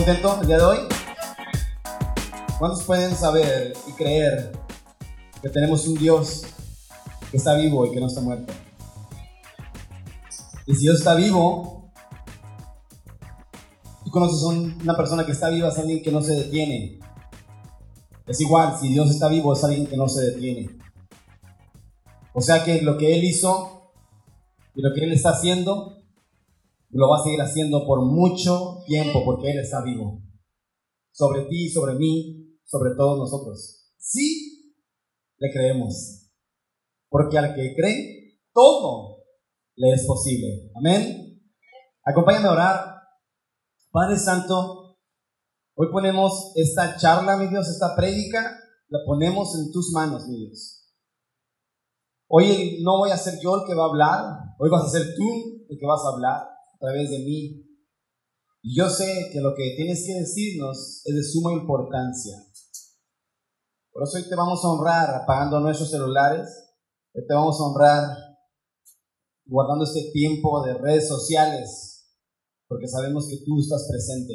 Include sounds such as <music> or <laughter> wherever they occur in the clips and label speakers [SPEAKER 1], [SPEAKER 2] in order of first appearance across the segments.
[SPEAKER 1] ¿Estás contento el día de hoy? ¿Cuántos pueden saber y creer que tenemos un Dios que está vivo y que no está muerto? Y si Dios está vivo, tú conoces a una persona que está viva, es alguien que no se detiene. Es igual, si Dios está vivo, es alguien que no se detiene. O sea que lo que Él hizo y lo que Él está haciendo, lo va a seguir haciendo por mucho tiempo porque Él está vivo. Sobre ti, sobre mí, sobre todos nosotros. Sí, le creemos. Porque al que cree, todo le es posible. Amén. Acompáñame a orar. Padre Santo, hoy ponemos esta charla, mi Dios, esta prédica, la ponemos en tus manos, mi Dios. Hoy no voy a ser yo el que va a hablar, hoy vas a ser tú el que vas a hablar a través de mí. Y yo sé que lo que tienes que decirnos es de suma importancia. Por eso hoy te vamos a honrar apagando nuestros celulares, hoy te vamos a honrar guardando este tiempo de redes sociales, porque sabemos que tú estás presente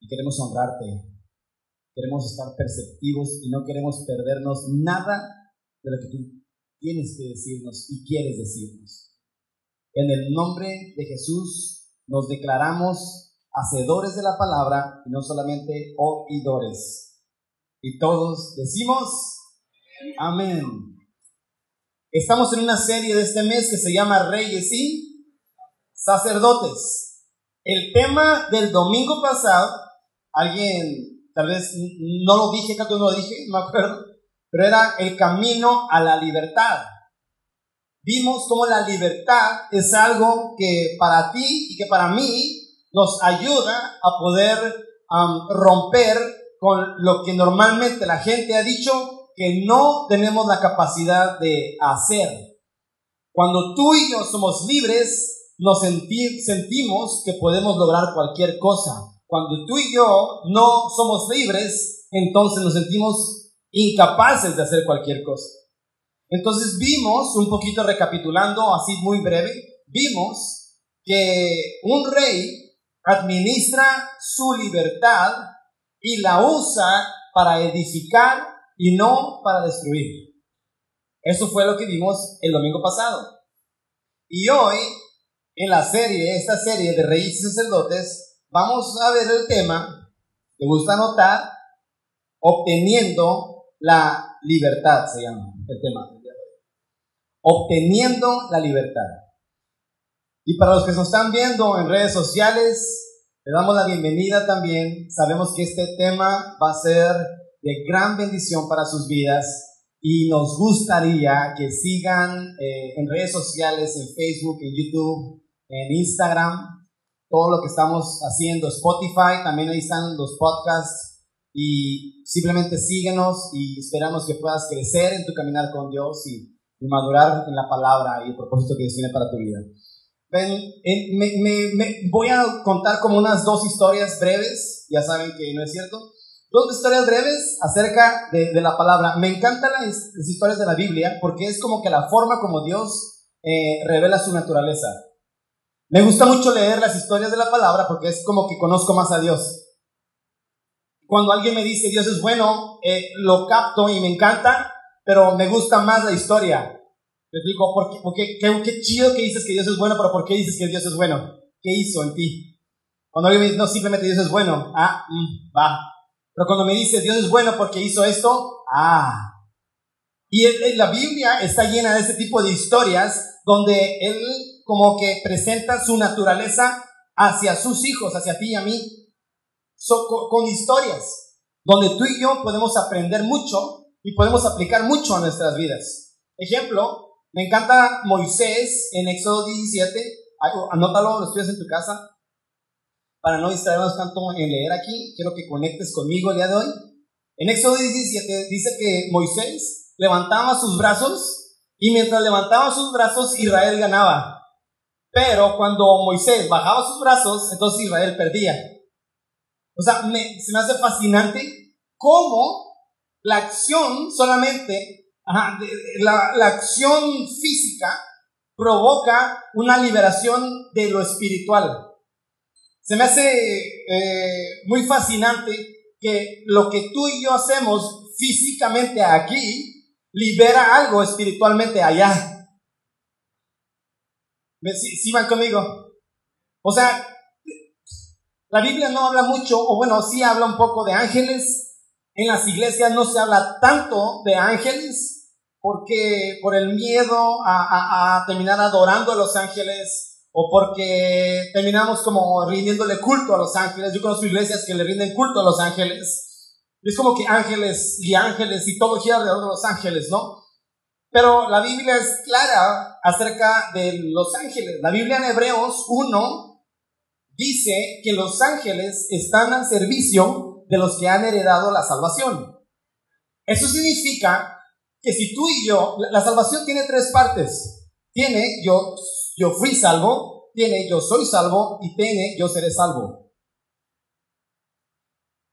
[SPEAKER 1] y queremos honrarte. Queremos estar perceptivos y no queremos perdernos nada de lo que tú tienes que decirnos y quieres decirnos. En el nombre de Jesús nos declaramos hacedores de la palabra y no solamente oidores. Y todos decimos amén. Estamos en una serie de este mes que se llama Reyes y Sacerdotes. El tema del domingo pasado, alguien, tal vez no lo dije, creo no lo dije, no me acuerdo, pero era el camino a la libertad. Vimos cómo la libertad es algo que para ti y que para mí nos ayuda a poder romper con lo que normalmente la gente ha dicho que no tenemos la capacidad de hacer. Cuando tú y yo somos libres, nos sentimos que podemos lograr cualquier cosa. Cuando tú y yo no somos libres, entonces nos sentimos incapaces de hacer cualquier cosa. Entonces vimos, un poquito recapitulando así muy breve, vimos que un rey administra su libertad y la usa para edificar y no para destruir. Eso fue lo que vimos el domingo pasado. Y hoy, en la serie, esta serie de reyes y sacerdotes, vamos a ver el tema, ¿te gusta anotar? Obteniendo la libertad, se llama el tema. Obteniendo la libertad. Y para los que nos están viendo en redes sociales, le damos la bienvenida también. Sabemos que este tema va a ser de gran bendición para sus vidas y nos gustaría que sigan eh, en redes sociales, en Facebook, en YouTube, en Instagram, todo lo que estamos haciendo, Spotify, también ahí están los podcasts y simplemente síguenos y esperamos que puedas crecer en tu caminar con Dios y, madurar en la palabra y el propósito que Dios tiene para tu vida. Ven, me, voy a contar como unas dos historias breves, ya saben que no es cierto, dos historias breves acerca de, la palabra. Me encantan las, historias de la Biblia porque es como que la forma como Dios eh, revela su naturaleza. Me gusta mucho leer las historias de la palabra porque es como que conozco más a Dios. Cuando alguien me dice Dios es bueno, eh, lo capto y me encanta, pero me gusta más la historia. Te explico, ¿por qué, por qué, qué, chido que dices que Dios es bueno, pero ¿por qué dices que Dios es bueno? ¿Qué hizo en ti? Cuando alguien me dice, no, simplemente Dios es bueno, ah, mm, va. Pero cuando me dice Dios es bueno porque hizo esto, ah. Y la Biblia está llena de ese tipo de historias donde Él como que presenta su naturaleza hacia sus hijos, hacia ti y a mí, con, historias, donde tú y yo podemos aprender mucho y podemos aplicar mucho a nuestras vidas. Ejemplo, me encanta Moisés en Éxodo 17, anótalo, lo estudias en tu casa, para no distraernos tanto en leer aquí, quiero que conectes conmigo el día de hoy. En Éxodo 17 dice que Moisés levantaba sus brazos y mientras levantaba sus brazos Israel ganaba. Pero cuando Moisés bajaba sus brazos, entonces Israel perdía. O sea, me, se me hace fascinante cómo la acción solamente, la, la acción física provoca una liberación de lo espiritual. Se me hace eh, muy fascinante que lo que tú y yo hacemos físicamente aquí libera algo espiritualmente allá. ¿Sí, van conmigo? O sea, la Biblia no habla mucho, o bueno, sí habla un poco de ángeles. En las iglesias no se habla tanto de ángeles porque por el miedo a, a terminar adorando a los ángeles o porque terminamos como rindiéndole culto a los ángeles. Yo conozco iglesias que le rinden culto a los ángeles. Es como que ángeles y ángeles y todo gira alrededor de los ángeles, ¿no? Pero la Biblia es clara acerca de los ángeles. La Biblia en Hebreos 1 dice que los ángeles están al servicio de los que han heredado la salvación. Eso significa que si tú y yo, la salvación tiene tres partes. Tiene yo yo fui salvo, tiene yo soy salvo y tiene yo seré salvo.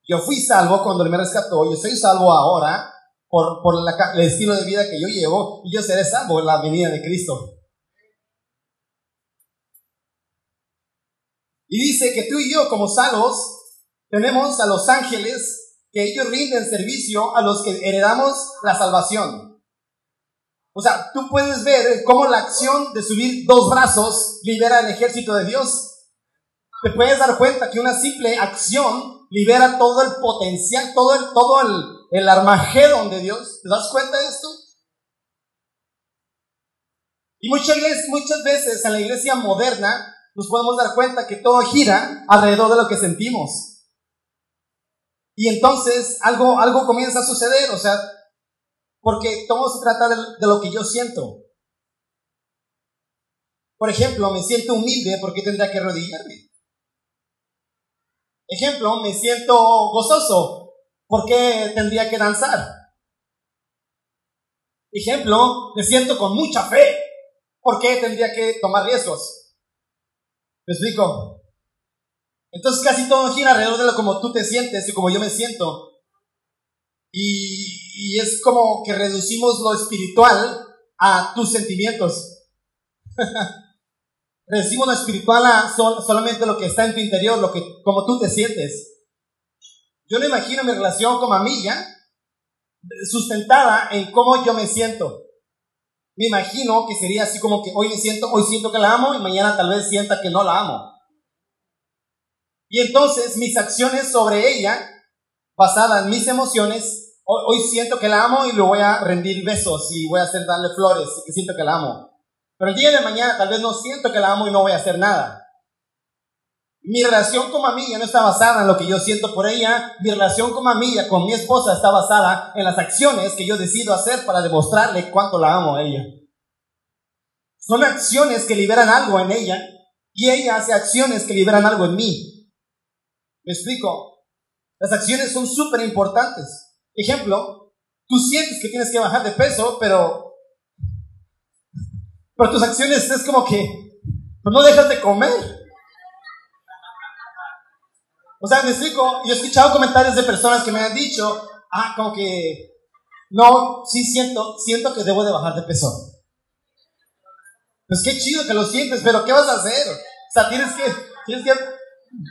[SPEAKER 1] Yo fui salvo cuando Él me rescató, yo soy salvo ahora por, por el estilo de vida que yo llevo y yo seré salvo en la venida de Cristo. Y dice que tú y yo como salvos tenemos a los ángeles que ellos rinden servicio a los que heredamos la salvación. O sea, tú puedes ver cómo la acción de subir dos brazos libera el ejército de Dios. Te puedes dar cuenta que una simple acción libera todo el potencial, todo el, todo el, el armagedón de Dios. ¿Te das cuenta de esto? Y muchas muchas veces en la iglesia moderna nos podemos dar cuenta que todo gira alrededor de lo que sentimos. Y entonces algo, algo comienza a suceder. O sea, porque todo se trata de, lo que yo siento. Por ejemplo, me siento humilde porque tendría que arrodillarme. Ejemplo, me siento gozoso porque tendría que danzar. Ejemplo, me siento con mucha fe porque tendría que tomar riesgos. ¿Me explico? Entonces casi todo gira alrededor de lo como tú te sientes y como yo me siento. Y, es como que reducimos lo espiritual a tus sentimientos. <laughs> reducimos lo espiritual a solamente lo que está en tu interior, lo que, como tú te sientes. Yo no imagino mi relación con Mamilla sustentada en cómo yo me siento. Me imagino que sería así como que hoy me siento, hoy siento que la amo y mañana tal vez sienta que no la amo. Y entonces mis acciones sobre ella, basadas en mis emociones, Hoy, siento que la amo y le voy a rendir besos y voy a hacer darle flores y que siento que la amo. Pero el día de mañana tal vez no siento que la amo y no voy a hacer nada. Mi relación con Mamilla no está basada en lo que yo siento por ella. Mi relación con Mamilla, con mi esposa, está basada en las acciones que yo decido hacer para demostrarle cuánto la amo a ella. Son acciones que liberan algo en ella y ella hace acciones que liberan algo en mí. ¿Me explico? Las acciones son súper importantes. Ejemplo, tú sientes que tienes que bajar de peso, pero, pero tus acciones es como que pues no dejas de comer. O sea, me explico, yo he escuchado comentarios de personas que me han dicho, ah, como que, no, sí siento, siento que debo de bajar de peso. Pues qué chido que lo sientes, pero ¿qué vas a hacer? O sea, tienes que, tienes que,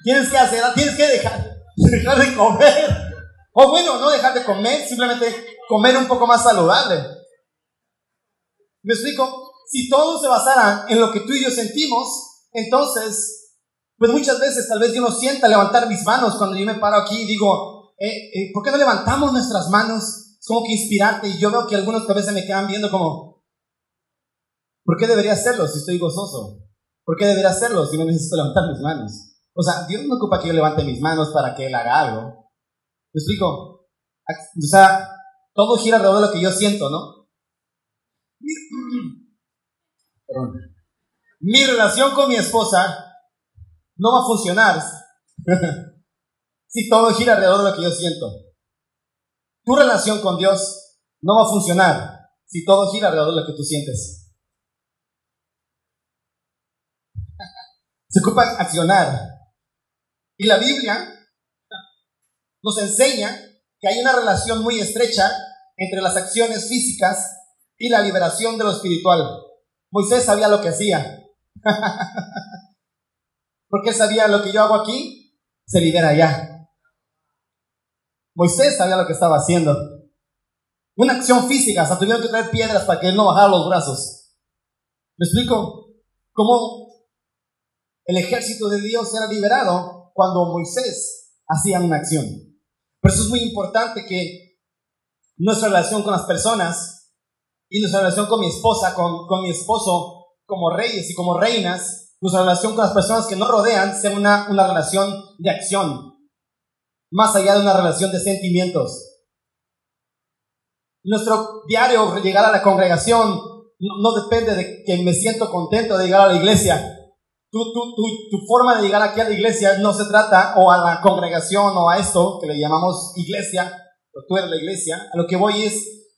[SPEAKER 1] tienes que hacer, tienes que dejar, <laughs> dejar de comer. O bueno, no dejar de comer, simplemente comer un poco más saludable. ¿Me explico? Si todo se basara en lo que tú y yo sentimos, entonces, pues muchas veces tal vez yo no sienta levantar mis manos cuando yo me paro aquí y digo, eh, eh, ¿por qué no levantamos nuestras manos? Es como que inspirarte y yo veo que algunos tal vez me quedan viendo como, ¿por qué debería hacerlo si estoy gozoso? ¿Por qué debería hacerlo si no necesito levantar mis manos? O sea, Dios no ocupa que yo levante mis manos para que Él haga algo. ¿Me explico? O sea, todo gira alrededor de lo que yo siento, ¿no? <clears throat> Perdón. Mi relación con mi esposa no va a funcionar <laughs> si todo gira alrededor de lo que yo siento. Tu relación con Dios no va a funcionar si todo gira alrededor de lo que tú sientes. Se ocupa accionar. Y la Biblia nos enseña que hay una relación muy estrecha entre las acciones físicas y la liberación de lo espiritual. Moisés sabía lo que hacía. <laughs> Porque él sabía lo que yo hago aquí, se libera allá. Moisés sabía lo que estaba haciendo. Una acción física, hasta tuvieron que traer piedras para que él no bajara los brazos. ¿Me explico? Cómo el ejército de Dios era liberado cuando Moisés hacía una acción. Por eso es muy importante que nuestra relación con las personas y nuestra relación con mi esposa, con, con mi esposo, como reyes y como reinas, nuestra relación con las personas que nos rodean sea una, una relación de acción, más allá de una relación de sentimientos. Nuestro diario llegar a la congregación no, depende de que me siento contento de llegar a la iglesia, tu, tu, tu, tu, forma de llegar aquí a la iglesia no se trata o a la congregación o a esto que le llamamos iglesia, o tú eres la iglesia, a lo que voy es,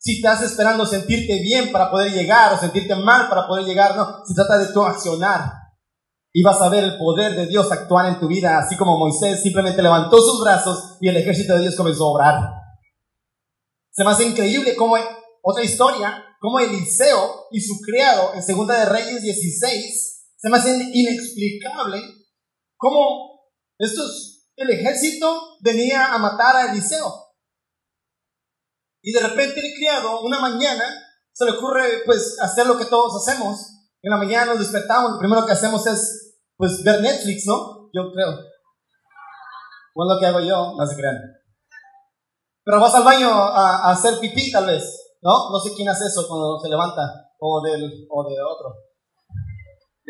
[SPEAKER 1] si estás esperando sentirte bien para poder llegar o sentirte mal para poder llegar, no, se trata de tu accionar. Y vas a ver el poder de Dios actuar en tu vida, así como Moisés simplemente levantó sus brazos y el ejército de Dios comenzó a obrar. Se me hace increíble cómo otra historia, como Eliseo y su criado en Segunda de Reyes 16 se me hace inexplicable cómo estos, el ejército venía a matar a Eliseo. Y de repente el criado, una mañana, se le ocurre pues hacer lo que todos hacemos. En la mañana nos despertamos, lo primero que hacemos es pues ver Netflix, ¿no? Yo creo. O es lo que hago yo, no se crean. Pero vas al baño a, hacer pipí tal vez, ¿no? No sé quién hace eso cuando se levanta, o del, o de otro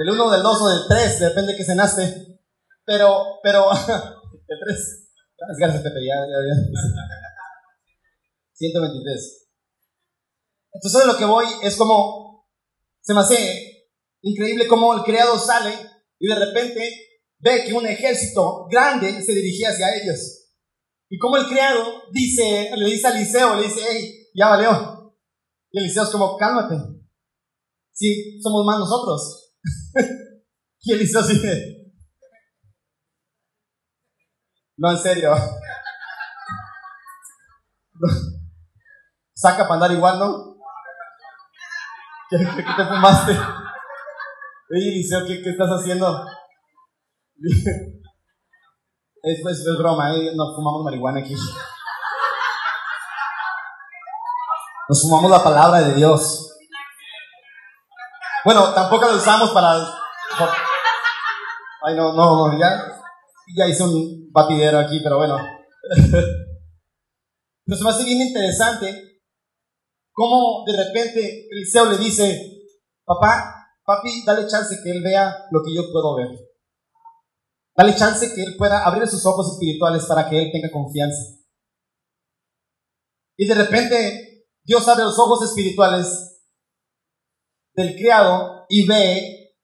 [SPEAKER 1] del 1, del 2 o del 3, depende de qué cenaste. Pero, pero, <laughs> el 3. Gracias, Pepe, ya, ya, ya. 123. Entonces lo que voy es como, se me hace increíble cómo el criado sale y de repente ve que un ejército grande se dirigía hacia ellos. Y como el criado dice, le dice a Eliseo, le dice, hey, ya valió. Y Eliseo es como, cálmate. Sí, somos más nosotros. <laughs> y así de... No, en serio. <laughs> Saca para andar igual, ¿no? ¿Qué, te fumaste? Oye, Eliseo, ¿qué, ¿qué, estás haciendo? Es, es, broma, ¿eh? Nos fumamos marihuana aquí. Nos fumamos la palabra de Dios. Bueno, tampoco lo usamos para. Ay, no, no, no, ya, ya hice un batidero aquí, pero bueno. <laughs> Pero se me hace bien interesante cómo de repente Eliseo le dice: Papá, papi, dale chance que él vea lo que yo puedo ver. Dale chance que él pueda abrir sus ojos espirituales para que él tenga confianza. Y de repente Dios abre los ojos espirituales del criado y ve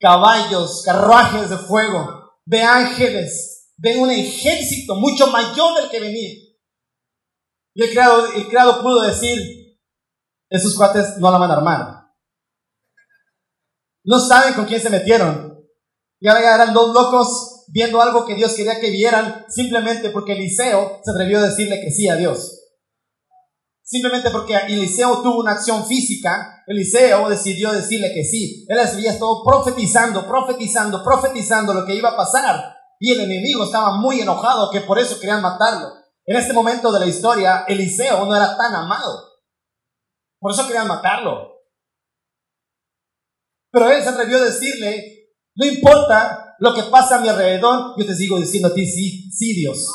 [SPEAKER 1] caballos, carruajes de fuego, ve ángeles, ve un ejército mucho mayor del que venía. Y el criado, el criado pudo decir, esos cuates no la van a armar. No saben con quién se metieron. Y ahora eran dos locos viendo algo que Dios quería que vieran simplemente porque Eliseo se atrevió a decirle que sí a Dios. Simplemente porque Eliseo tuvo una acción física, Eliseo decidió decirle que sí. Él había estado profetizando, profetizando, profetizando lo que iba a pasar. Y el enemigo estaba muy enojado que por eso querían matarlo. En este momento de la historia, Eliseo no era tan amado. Por eso querían matarlo. Pero él se atrevió a decirle, no importa lo que pasa a mi alrededor, yo te sigo diciendo a ti, sí, sí Dios.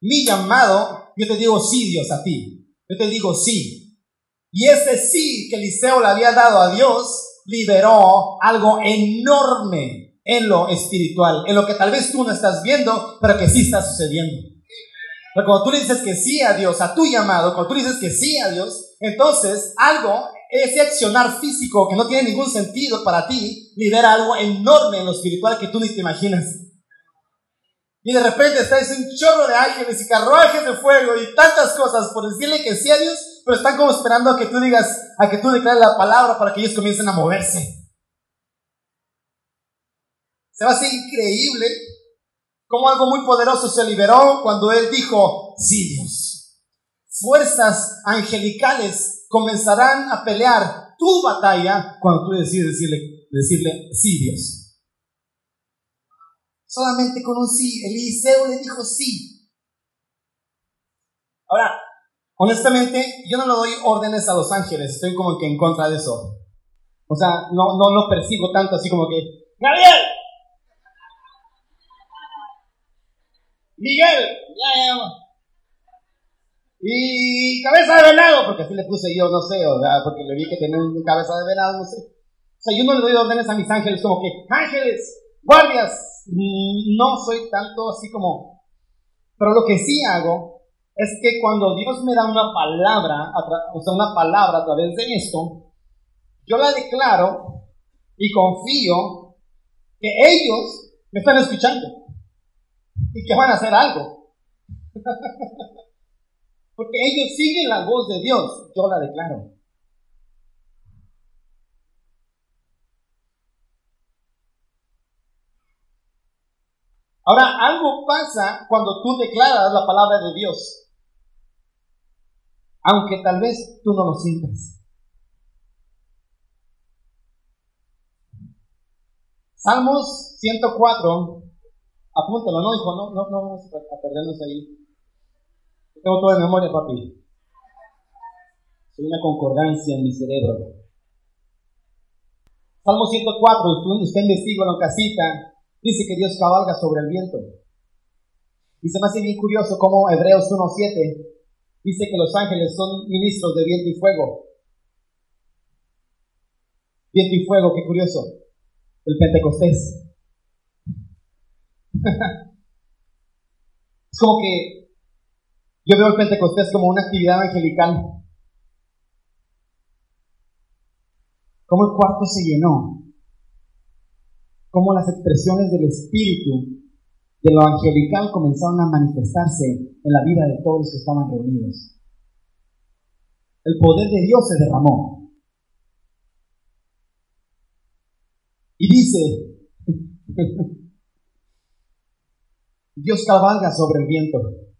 [SPEAKER 1] Mi llamado, yo te digo sí Dios a ti. Yo te digo sí. Y ese sí que Eliseo le había dado a Dios liberó algo enorme en lo espiritual, en lo que tal vez tú no estás viendo, pero que sí está sucediendo. Pero cuando tú le dices que sí a Dios, a tu llamado, cuando tú dices que sí a Dios, entonces algo, ese accionar físico que no tiene ningún sentido para ti, libera algo enorme en lo espiritual que tú ni te imaginas. Y de repente estáis un chorro de ángeles y carruajes de fuego y tantas cosas por decirle que sí a Dios, pero están como esperando a que tú digas, a que tú declares la palabra para que ellos comiencen a moverse. Se va a hacer increíble cómo algo muy poderoso se liberó cuando Él dijo, sí Dios. Fuerzas angelicales comenzarán a pelear tu batalla cuando tú decides decirle, decirle sí Dios. Solamente con un sí. Eliseo le dijo sí. Ahora, honestamente, yo no le doy órdenes a los ángeles. Estoy como que en contra de eso. O sea, no, no lo persigo tanto así como que, Gabriel, Miguel, ya, ya. Y cabeza de venado, porque así le puse yo, no sé, o sea, porque le vi que tenía una cabeza de venado, no sé. O sea, yo no le doy órdenes a mis ángeles como que, ángeles, guardias, mm, no soy tanto así como... Pero lo que sí hago es que cuando Dios me da una palabra, o sea, una palabra a través de esto, yo la declaro y confío que ellos me están escuchando y que van a hacer algo. <laughs> Porque ellos siguen la voz de Dios, yo la declaro. Ahora, algo pasa cuando tú declaras la palabra de Dios, aunque tal vez tú no lo sientas. Salmos 104, apúntalo, ¿no, hijo? No, no, no vamos a perdernos ahí. Tengo todo de memoria, papi. Soy una concordancia en mi cerebro. Salmo 104, usted investiga en casita, dice que Dios cabalga sobre el viento. Y se me hace bien curioso cómo Hebreos 1.7 dice que los ángeles son ministros de viento y fuego. Viento y fuego, qué curioso. El Pentecostés. <laughs> es como que yo veo el Pentecostés como una actividad angelical. Cómo el cuarto se llenó. Cómo las expresiones del Espíritu, de lo angelical, comenzaron a manifestarse en la vida de todos los que estaban reunidos. El poder de Dios se derramó. Y dice, <laughs> Dios cabalga sobre el viento.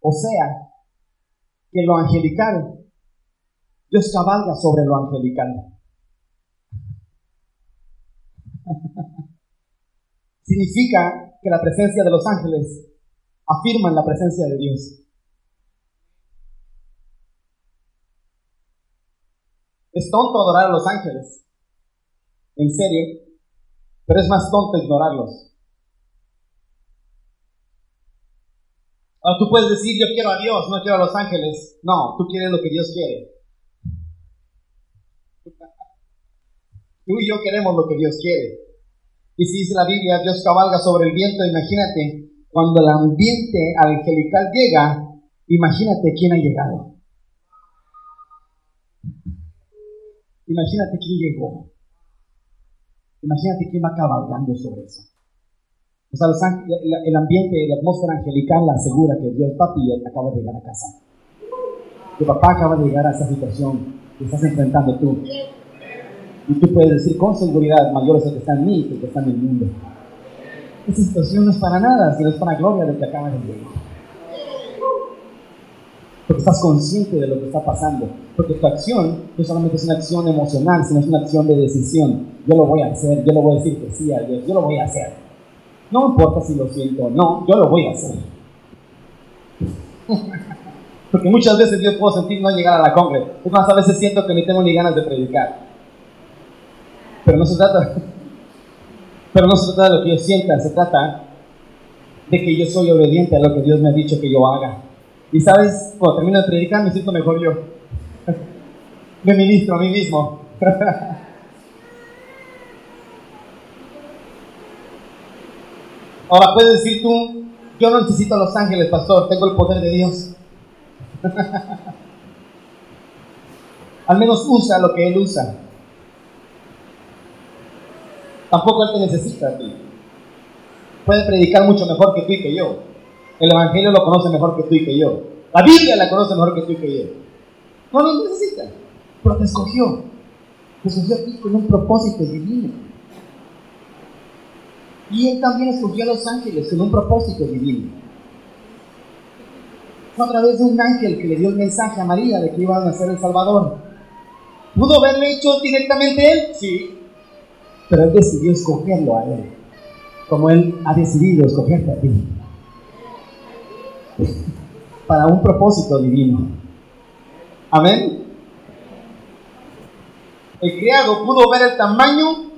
[SPEAKER 1] O sea, que lo angelical, Dios cabalga sobre lo angelical. <laughs> Significa que la presencia de los ángeles afirma la presencia de Dios. Es tonto adorar a los ángeles, en serio, pero es más tonto ignorarlos. Ahora tú puedes decir, yo quiero a Dios, no quiero a los ángeles. No, tú quieres lo que Dios quiere. <laughs> Tú y yo queremos lo que Dios quiere. Y si dice la Biblia, Dios cabalga sobre el viento, imagínate, cuando el ambiente angelical llega, imagínate quién ha llegado. Imagínate quién llegó. Imagínate quién va cabalgando sobre eso. O sea, el ambiente, la atmósfera angelical la asegura que Dios, papi, acaba de llegar a casa. Tu papá acaba de llegar a esa situación que estás enfrentando tú. Y tú puedes decir con seguridad, mayor es el que está en mí que el que está en el mundo. Esa situación no es para nada, sino es para gloria de que acaba de llegar. Porque estás consciente de lo que está pasando. Porque tu acción no solamente es una acción emocional, sino es una acción de decisión. Yo lo voy a hacer, yo lo voy a decir que sí a Dios, yo lo voy a hacer. No importa si lo siento o no, yo lo voy a hacer. Porque muchas veces yo puedo sentir no llegar a la congre. Es más, a veces siento que ni tengo ni ganas de predicar. Pero no se trata, pero no se trata de lo que yo sienta, se trata de que yo soy obediente a lo que Dios me ha dicho que yo haga. Y sabes, cuando termino de predicar me siento mejor yo. Me ministro a mí mismo. Ahora puedes decir tú, yo no necesito a los ángeles, pastor, tengo el poder de Dios. <laughs> Al menos usa lo que Él usa. Tampoco Él te necesita a ti. Puede predicar mucho mejor que tú y que yo. El Evangelio lo conoce mejor que tú y que yo. La Biblia la conoce mejor que tú y que yo. No lo necesita, pero te escogió. Te escogió a ti con un propósito divino. Y él también escogió a los ángeles con un propósito divino. Fue a través de un ángel que le dio el mensaje a María de que iba a nacer el Salvador. ¿Pudo haberlo hecho directamente él? Sí. Pero él decidió escogerlo a él. como Él ha decidido escogerte a ti. Para un propósito divino. Amén. El criado pudo ver el tamaño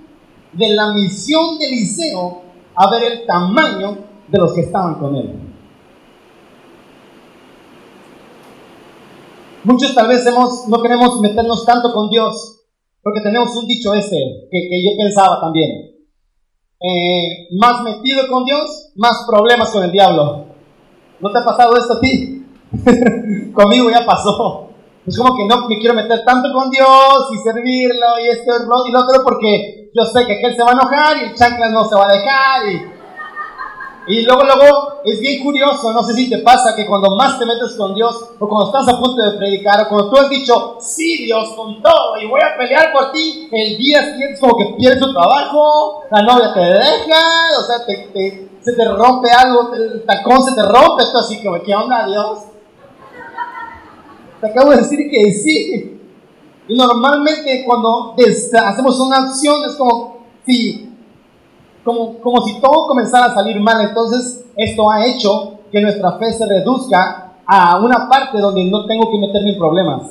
[SPEAKER 1] de la misión de Eliseo a ver el tamaño de los que estaban con él. Muchos tal vez hemos, no queremos meternos tanto con Dios, porque tenemos un dicho ese, que, yo pensaba también. Eh, más metido con Dios, más problemas con el diablo. ¿No te ha pasado esto a ti? <laughs> Conmigo ya pasó. Es como que no me quiero meter tanto con Dios y servirlo y esto y lo otro porque yo sé que aquel se va a enojar y el chanclas no se va a dejar y y luego, luego, es bien curioso, no sé si te pasa que cuando más te metes con Dios, o cuando estás a punto de predicar, o cuando tú has dicho, sí, Dios, con todo, y voy a pelear por ti, el día siguiente es como que pierdes tu trabajo, la novia te deja, o sea, te, se te rompe algo, el tacón se te rompe, esto así como, ¿qué onda, Dios? Te acabo de decir que sí. Y normalmente cuando hacemos una acción es como, sí, como, como si todo comenzara a salir mal. Entonces, esto ha hecho que nuestra fe se reduzca a una parte donde no tengo que meterme en problemas.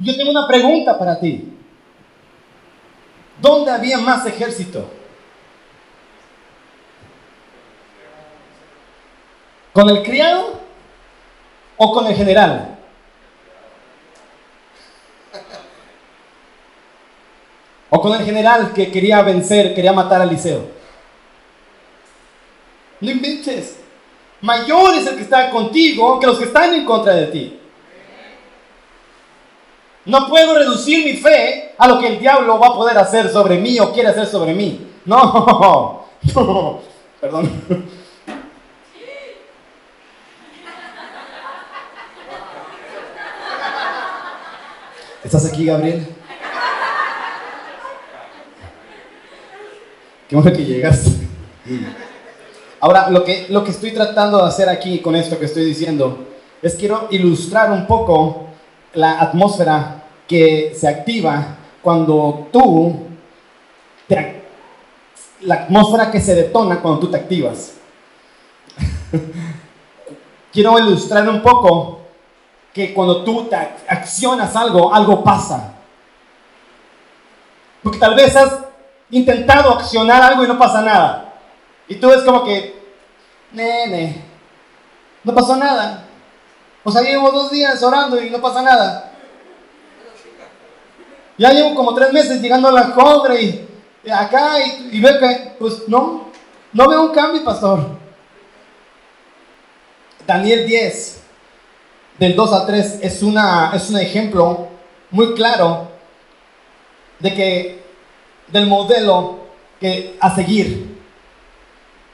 [SPEAKER 1] Yo tengo una pregunta para ti. ¿Dónde había más ejército? ¿Con el criado o con el general? O con el general que quería vencer, quería matar a Eliseo. No inventes. Mayor es el que está contigo que los que están en contra de ti. No puedo reducir mi fe a lo que el diablo va a poder hacer sobre mí o quiere hacer sobre mí. No, <laughs> no, perdón. ¿Estás aquí, Gabriel? Qué bueno que llegaste. Ahora, lo que, lo que estoy tratando de hacer aquí con esto que estoy diciendo es quiero ilustrar un poco la atmósfera que se activa cuando tú, la atmósfera que se detona cuando tú te activas. <laughs> quiero ilustrar un poco que cuando tú te accionas algo, algo pasa. Porque tal vez has intentado accionar algo y no pasa nada. Y tú ves como que, nene, no pasó nada. O sea, llevo dos días orando y no pasa nada. Ya llevo como tres meses llegando a la cobre y, acá y, y veo que, pues no, no veo un cambio, pastor. Daniel 10, del 2 a 3, es, una, es un ejemplo muy claro de que del modelo que, a seguir.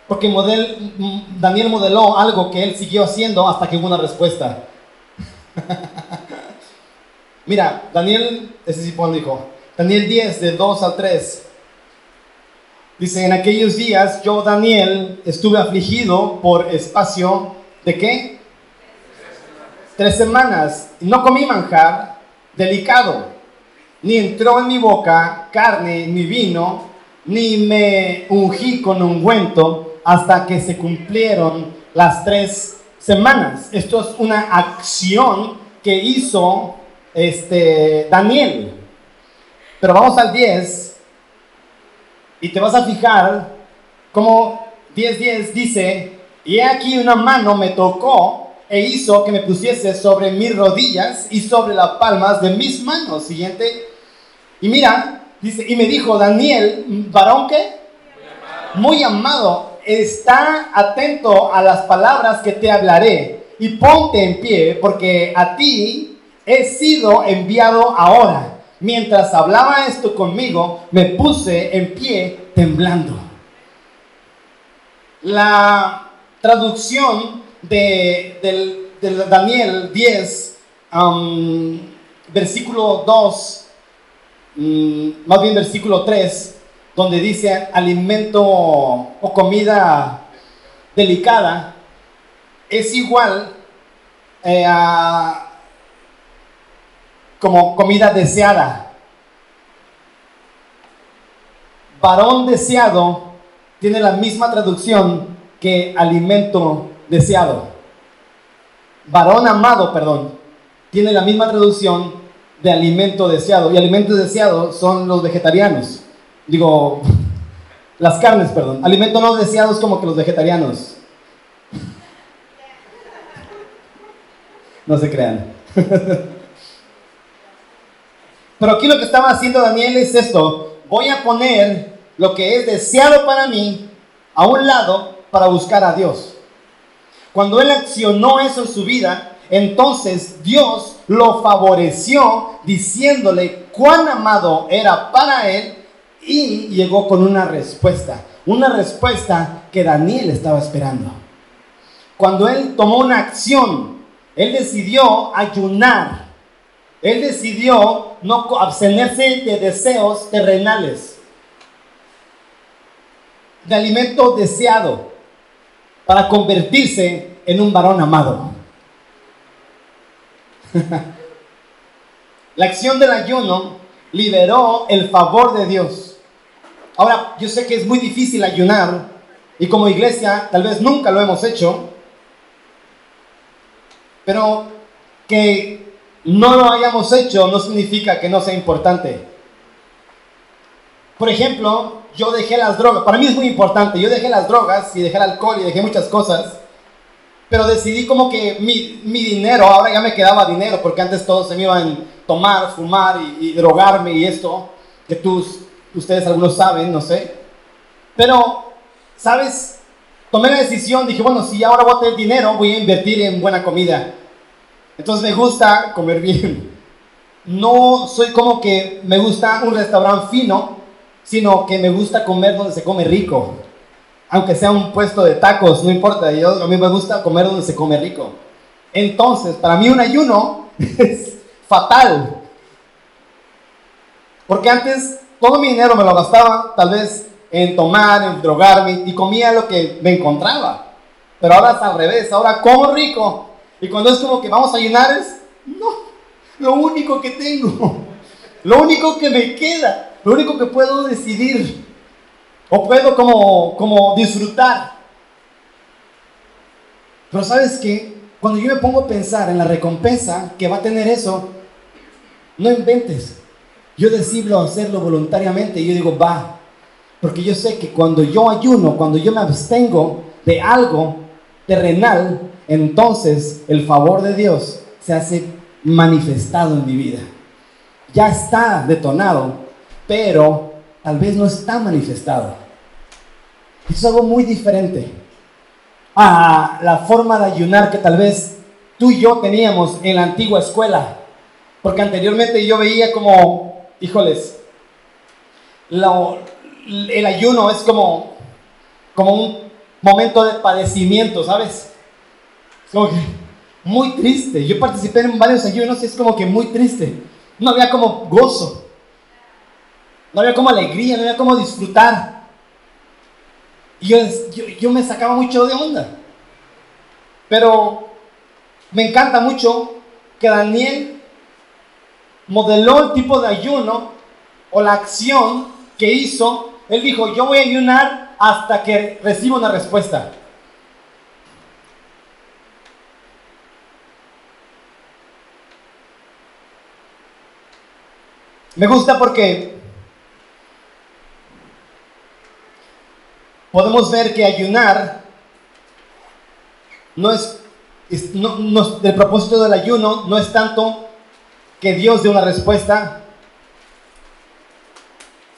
[SPEAKER 1] Porque model, Daniel modeló algo que él siguió haciendo hasta que hubo una respuesta. <laughs> Mira, Daniel, ese sí dijo, Daniel 10, de 2 al 3. Dice, en aquellos días yo, Daniel, estuve afligido por espacio de qué? Tres semanas. No comí manjar delicado ni entró en mi boca carne ni vino, ni me ungí con ungüento hasta que se cumplieron las tres semanas. Esto es una acción que hizo este, Daniel. Pero vamos al 10 y te vas a fijar cómo 10.10 dice, y aquí una mano me tocó e hizo que me pusiese sobre mis rodillas y sobre las palmas de mis manos. Siguiente. Y mira, dice, y me dijo, Daniel, varón qué? Muy amado, está atento a las palabras que te hablaré y ponte en pie, porque a ti he sido enviado ahora. Mientras hablaba esto conmigo, me puse en pie temblando. La traducción de, Daniel 10, um, versículo 2, Mm, más bien versículo 3, donde dice alimento o comida delicada, es igual eh, como comida deseada. varón deseado tiene la misma traducción que alimento deseado. Varón amado, perdón, tiene la misma traducción de alimento deseado. Y alimentos deseados son los vegetarianos. Digo, <laughs> las carnes, perdón. Alimento no deseado es como que los vegetarianos. No se crean. <laughs> Pero aquí lo que estaba haciendo Daniel es esto. Voy a poner lo que es deseado para mí a un lado para buscar a Dios. Cuando él accionó eso en su vida, entonces Dios lo favoreció diciéndole cuán amado era para él y llegó con una respuesta, una respuesta que Daniel estaba esperando. Cuando él tomó una acción, él decidió ayunar, él decidió no abstenerse de deseos terrenales, de alimento deseado, para convertirse en un varón amado. <laughs> La acción del ayuno liberó el favor de Dios. Ahora, yo sé que es muy difícil ayunar y como iglesia tal vez nunca lo hemos hecho, pero que no lo hayamos hecho no significa que no sea importante. Por ejemplo, yo dejé las drogas, para mí es muy importante, yo dejé las drogas y dejé el alcohol y dejé muchas cosas, pero decidí como que mi, mi dinero, ahora ya me quedaba dinero, porque antes todos se me iban a tomar, fumar y, drogarme y esto, que tú, ustedes algunos saben, no sé. Pero, ¿sabes? Tomé la decisión, dije, bueno, si ahora voy a tener dinero, voy a invertir en buena comida. Entonces me gusta comer bien. No soy como que me gusta un restaurante fino, sino que me gusta comer donde se come rico. Aunque sea un puesto de tacos, no importa, a mí me gusta comer donde se come rico. Entonces, para mí un ayuno <laughs> es fatal. Porque antes todo mi dinero me lo gastaba tal vez en tomar, en drogarme y comía lo que me encontraba. Pero ahora es al revés, ahora como rico. Y cuando es como que vamos a ayunar es, no, lo único que tengo, <laughs> lo único que me queda lo único que puedo decidir o puedo como, como disfrutar. Pero sabes qué? Cuando yo me pongo a pensar en la recompensa que va a tener eso, no inventes. Yo decido hacerlo voluntariamente y yo digo, va. Porque yo sé que cuando yo ayuno, cuando yo me abstengo de algo terrenal, entonces el favor de Dios se hace manifestado en mi vida. Ya está detonado pero tal vez no está manifestado. Es algo muy diferente a la forma de ayunar que tal vez tú y yo teníamos en la antigua escuela. Porque anteriormente yo veía como, híjoles, el ayuno es como, como un momento de padecimiento, ¿sabes? Es como que muy triste. Yo participé en varios ayunos y es como que muy triste. No había como gozo no había como alegría, no había como disfrutar. Y yo, yo, me sacaba mucho de onda. Pero me encanta mucho que Daniel modeló el tipo de ayuno o la acción que hizo. Él dijo, yo voy a ayunar hasta que reciba una respuesta. Me gusta porque podemos ver que ayunar no es, el propósito del ayuno no es tanto que Dios dé una respuesta,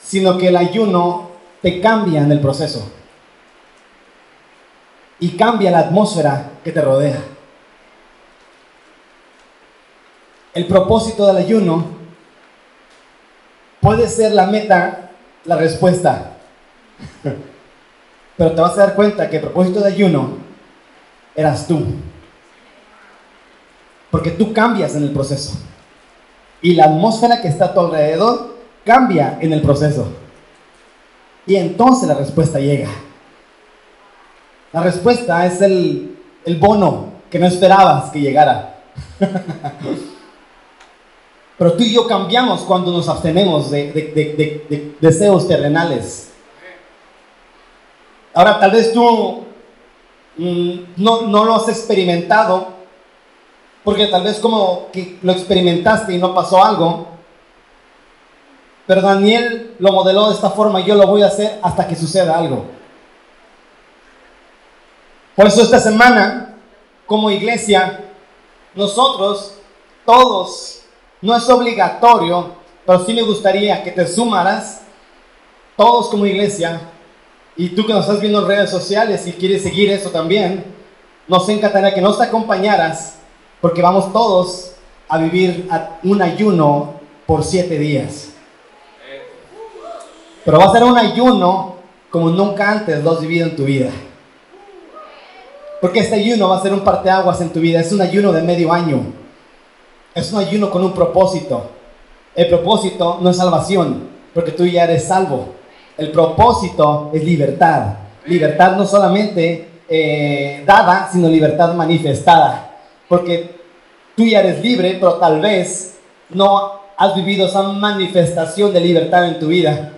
[SPEAKER 1] sino que el ayuno te cambia en el proceso y cambia la atmósfera que te rodea. El propósito del ayuno puede ser la meta, la respuesta. Pero te vas a dar cuenta que el propósito de ayuno eras tú. Porque tú cambias en el proceso. Y la atmósfera que está a tu alrededor cambia en el proceso. Y entonces la respuesta llega. La respuesta es el, el bono que no esperabas que llegara. <laughs> Pero tú y yo cambiamos cuando nos abstenemos de, de- de- de- de deseos terrenales. Ahora, tal vez tú mm, no, no lo has experimentado, porque tal vez como que lo experimentaste y no pasó algo. Pero Daniel lo modeló de esta forma, yo lo voy a hacer hasta que suceda algo. Por eso esta semana, como iglesia, nosotros, todos, no es obligatorio, pero sí me gustaría que te sumaras, todos como iglesia, y tú que nos estás viendo en redes sociales y quieres seguir eso también, nos encantaría que nos acompañaras, porque vamos todos a vivir un ayuno por siete días. Pero va a ser un ayuno como nunca antes lo has vivido en tu vida. Porque este ayuno va a ser un parteaguas en tu vida. Es un ayuno de medio año. Es un ayuno con un propósito. El propósito no es salvación, porque tú ya eres salvo. El propósito es libertad. Libertad no solamente eh, dada, sino libertad manifestada. Porque tú ya eres libre, pero tal vez no has vivido esa manifestación de libertad en tu vida.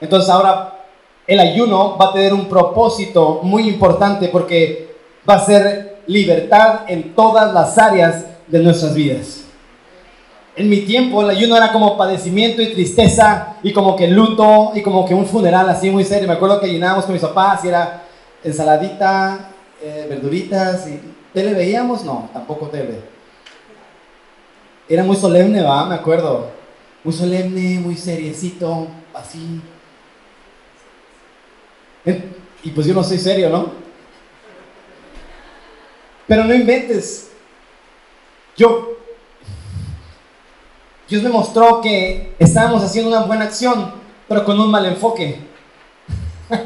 [SPEAKER 1] Entonces ahora el ayuno va a tener un propósito muy importante porque va a ser libertad en todas las áreas de nuestras vidas. En mi tiempo el ayuno era como padecimiento y tristeza y como que luto y como que un funeral así muy serio. Me acuerdo que ayunábamos con mis papás y era ensaladita, eh, verduritas y tele veíamos, no, tampoco tele. Era muy solemne, va, me acuerdo. Muy solemne, muy seriecito, así. Y pues yo no soy serio, ¿no? Pero no inventes. Yo, Dios me mostró que estábamos haciendo una buena acción, pero con un mal enfoque. <laughs>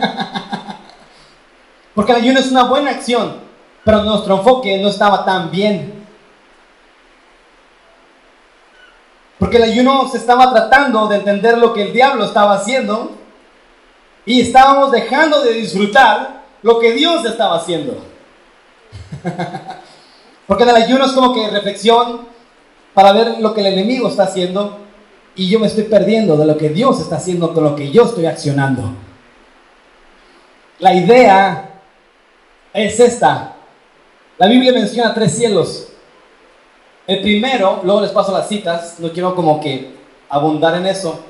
[SPEAKER 1] Porque el ayuno es una buena acción, pero nuestro enfoque no estaba tan bien. Porque el ayuno se estaba tratando de entender lo que el diablo estaba haciendo y estábamos dejando de disfrutar lo que Dios estaba haciendo. <laughs> Porque el ayuno es como que reflexión para ver lo que el enemigo está haciendo y yo me estoy perdiendo de lo que Dios está haciendo con lo que yo estoy accionando. La idea es esta. La Biblia menciona tres cielos. El primero, luego les paso las citas, no quiero como que abundar en eso,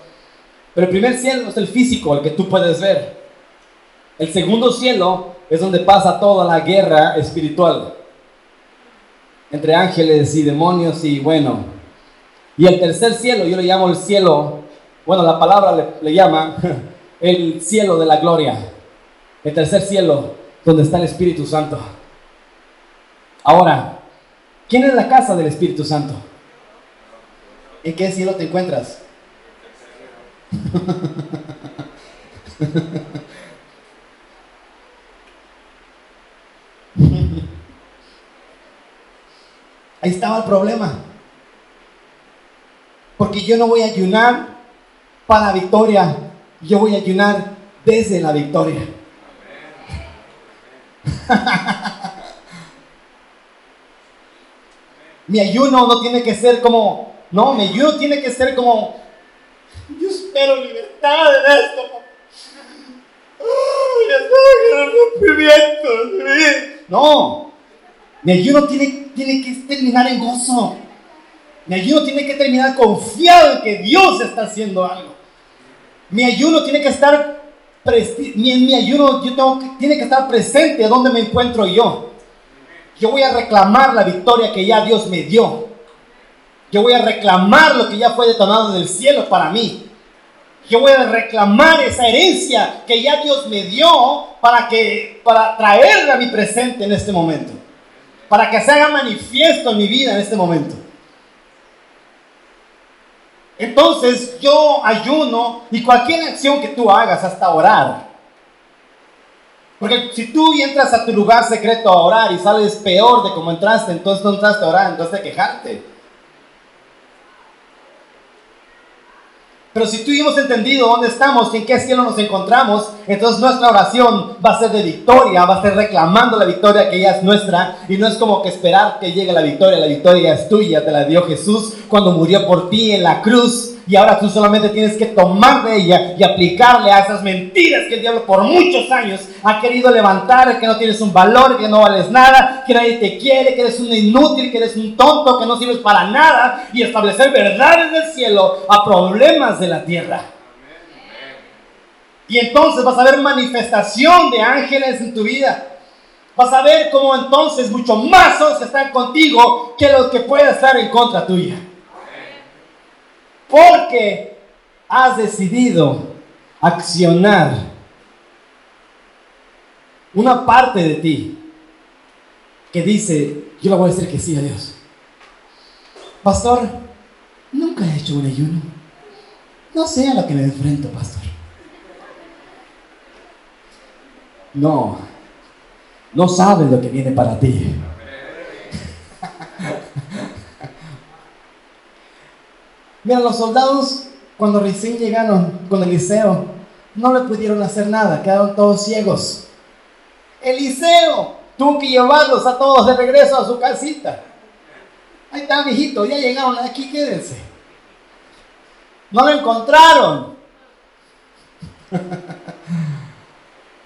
[SPEAKER 1] pero el primer cielo es el físico, el que tú puedes ver. El segundo cielo es donde pasa toda la guerra espiritual entre ángeles y demonios y bueno. Y el tercer cielo, yo le llamo el cielo, bueno, la palabra le, le llama <laughs> el cielo de la gloria. El tercer cielo, donde está el Espíritu Santo. Ahora, ¿quién es la casa del Espíritu Santo? ¿En qué cielo te encuentras? <laughs> Ahí estaba el problema. Porque yo no voy a ayunar para victoria, yo voy a ayunar desde la victoria. <laughs> mi ayuno no tiene que ser como, no, mi ayuno tiene que ser como, yo espero libertad en esto. No, mi ayuno tiene, tiene que terminar en gozo. Mi ayuno tiene que terminar confiado en que Dios está haciendo algo. Mi ayuno tiene que estar, mi, mi ayuno yo tengo tiene que estar presente donde me encuentro yo. Yo voy a reclamar la victoria que ya Dios me dio. Yo voy a reclamar lo que ya fue detonado del cielo para mí. Yo voy a reclamar esa herencia que ya Dios me dio para que para traerla a mi presente en este momento. Para que se haga manifiesto en mi vida en este momento. Entonces yo ayuno y cualquier acción que tú hagas hasta orar. Porque si tú entras a tu lugar secreto a orar y sales peor de como entraste, entonces no entraste a orar, entonces de quejarte. Pero si hemos entendido dónde estamos en qué cielo nos encontramos, entonces nuestra oración va a ser de victoria, va a ser reclamando la victoria que ya es nuestra. Y no es como que esperar que llegue la victoria, la victoria es tuya, te la dio Jesús cuando murió por ti en la cruz y ahora tú solamente tienes que tomar de ella y aplicarle a esas mentiras que el diablo por muchos años ha querido levantar, que no tienes un valor, que no vales nada, que nadie te quiere, que eres un inútil, que eres un tonto, que no sirves para nada y establecer verdades del cielo a problemas de la tierra. Y entonces vas a ver manifestación de ángeles en tu vida. Vas a ver cómo entonces mucho más los que están contigo que los que pueden estar en contra tuya. Porque has decidido accionar una parte de ti que dice, yo le voy a decir que sí a Dios. Pastor, nunca he hecho un ayuno. No sé a lo que me enfrento, pastor. No, no sabes lo que viene para ti. Mira, los soldados cuando recién llegaron con Eliseo no le pudieron hacer nada, quedaron todos ciegos. Eliseo tuvo que llevarlos a todos de regreso a su casita. Ahí está, mijito, ya llegaron, aquí quédense. No lo encontraron. <laughs>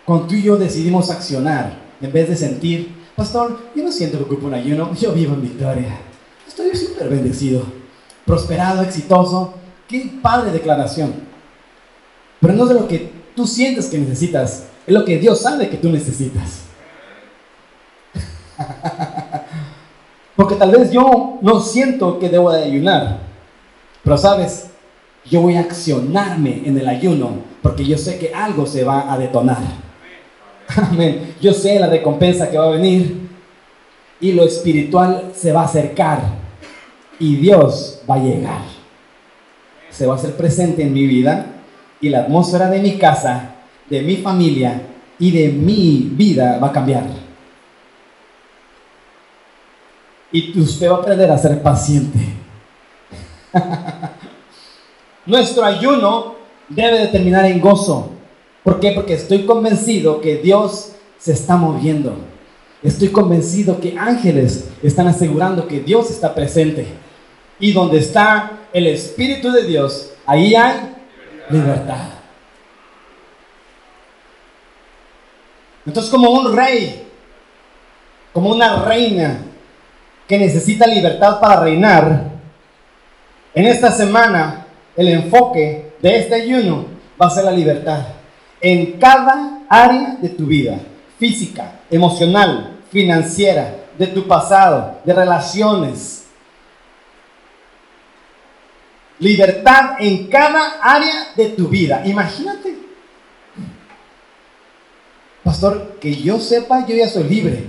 [SPEAKER 1] Cuando tú y yo decidimos accionar, en vez de sentir, pastor, yo no siento que ocupo un ayuno, yo vivo en victoria. Estoy súper bendecido, prosperado, exitoso. Qué padre declaración. Pero no es lo que tú sientes que necesitas, es lo que Dios sabe que tú necesitas. <laughs> Porque tal vez yo no siento que debo de ayunar, pero sabes, yo voy a accionarme en el ayuno porque yo sé que algo se va a detonar. Amén. Yo sé la recompensa que va a venir y lo espiritual se va a acercar y Dios va a llegar. Se va a hacer presente en mi vida y la atmósfera de mi casa, de mi familia y de mi vida va a cambiar. Y usted va a aprender a ser paciente. <laughs> Nuestro ayuno debe de terminar en gozo. ¿Por qué? Porque estoy convencido que Dios se está moviendo. Estoy convencido que ángeles están asegurando que Dios está presente. Y donde está el Espíritu de Dios, ahí hay libertad. Entonces como un rey, como una reina que necesita libertad para reinar, en esta semana el enfoque de este ayuno va a ser la libertad en cada área de tu vida, física, emocional, financiera, de tu pasado, de relaciones. Libertad en cada área de tu vida. Imagínate. Pastor, que yo sepa, yo ya soy libre.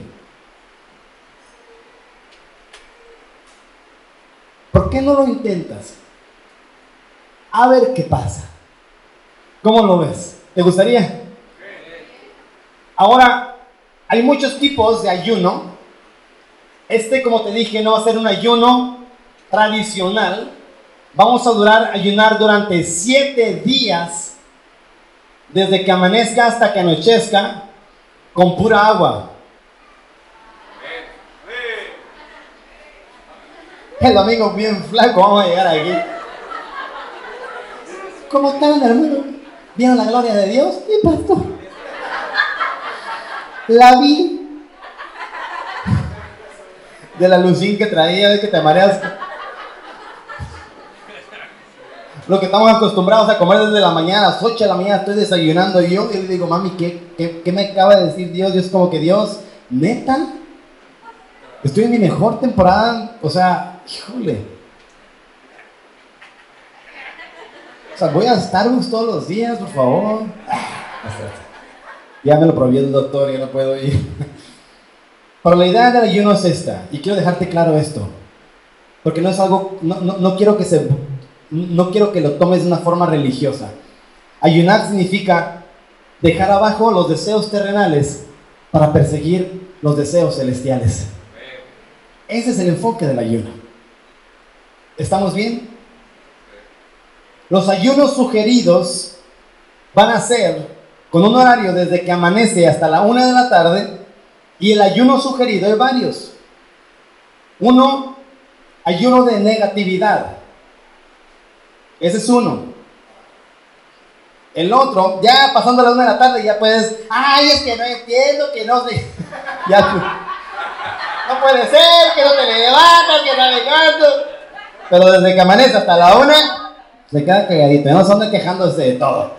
[SPEAKER 1] ¿Por qué no lo intentas? A ver qué pasa. ¿Cómo lo ves? ¿Te gustaría? Ahora, hay muchos tipos de ayuno. Este, como te dije, no va a ser un ayuno tradicional. Vamos a durar, ayunar durante siete días, desde que amanezca hasta que anochezca, con pura agua. El amigo bien flaco, vamos a llegar aquí. ¿Cómo están, hermano? ¿Vieron la gloria de Dios? ¿Qué pasó? La vi. De la lucín que traía, de que te mareas. Lo que estamos acostumbrados a comer desde la mañana, a las 8 de la mañana estoy desayunando y yo, y le digo, mami, ¿qué, ¿qué, me acaba de decir Dios? Dios como que Dios, neta, estoy en mi mejor temporada, o sea, híjole, O sea, voy a Starbucks todos los días, por favor. Ya me lo prohibió el doctor, ya no puedo ir. Pero la idea del ayuno es esta, y quiero dejarte claro esto, porque no es algo, no, no, quiero que se, no quiero que lo tomes de una forma religiosa. Ayunar significa dejar abajo los deseos terrenales para perseguir los deseos celestiales. Ese es el enfoque del ayuno. ¿Estamos bien? Los ayunos sugeridos van a ser con un horario desde que amanece hasta la una de la tarde y el ayuno sugerido es varios. Uno, ayuno de negatividad. Ese es uno. El otro, ya pasando la una de la tarde, ya puedes, ay, es que no entiendo, que no sé. <laughs> ya No puede ser, que no te levantas, que no Pero desde que amanece hasta la una, se queda cagadito, no son de quejándose de todo.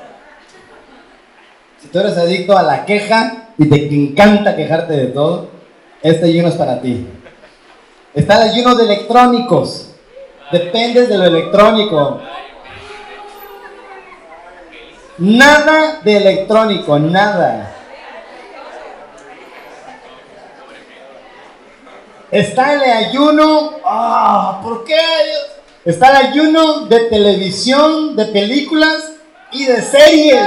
[SPEAKER 1] Si tú eres adicto a la queja y te encanta quejarte de todo, este ayuno es para ti. Está el ayuno de electrónicos. Dependes de lo electrónico. Nada de electrónico, nada. Está el ayuno, ah, ¿por qué? Está el ayuno de televisión, de películas y de series.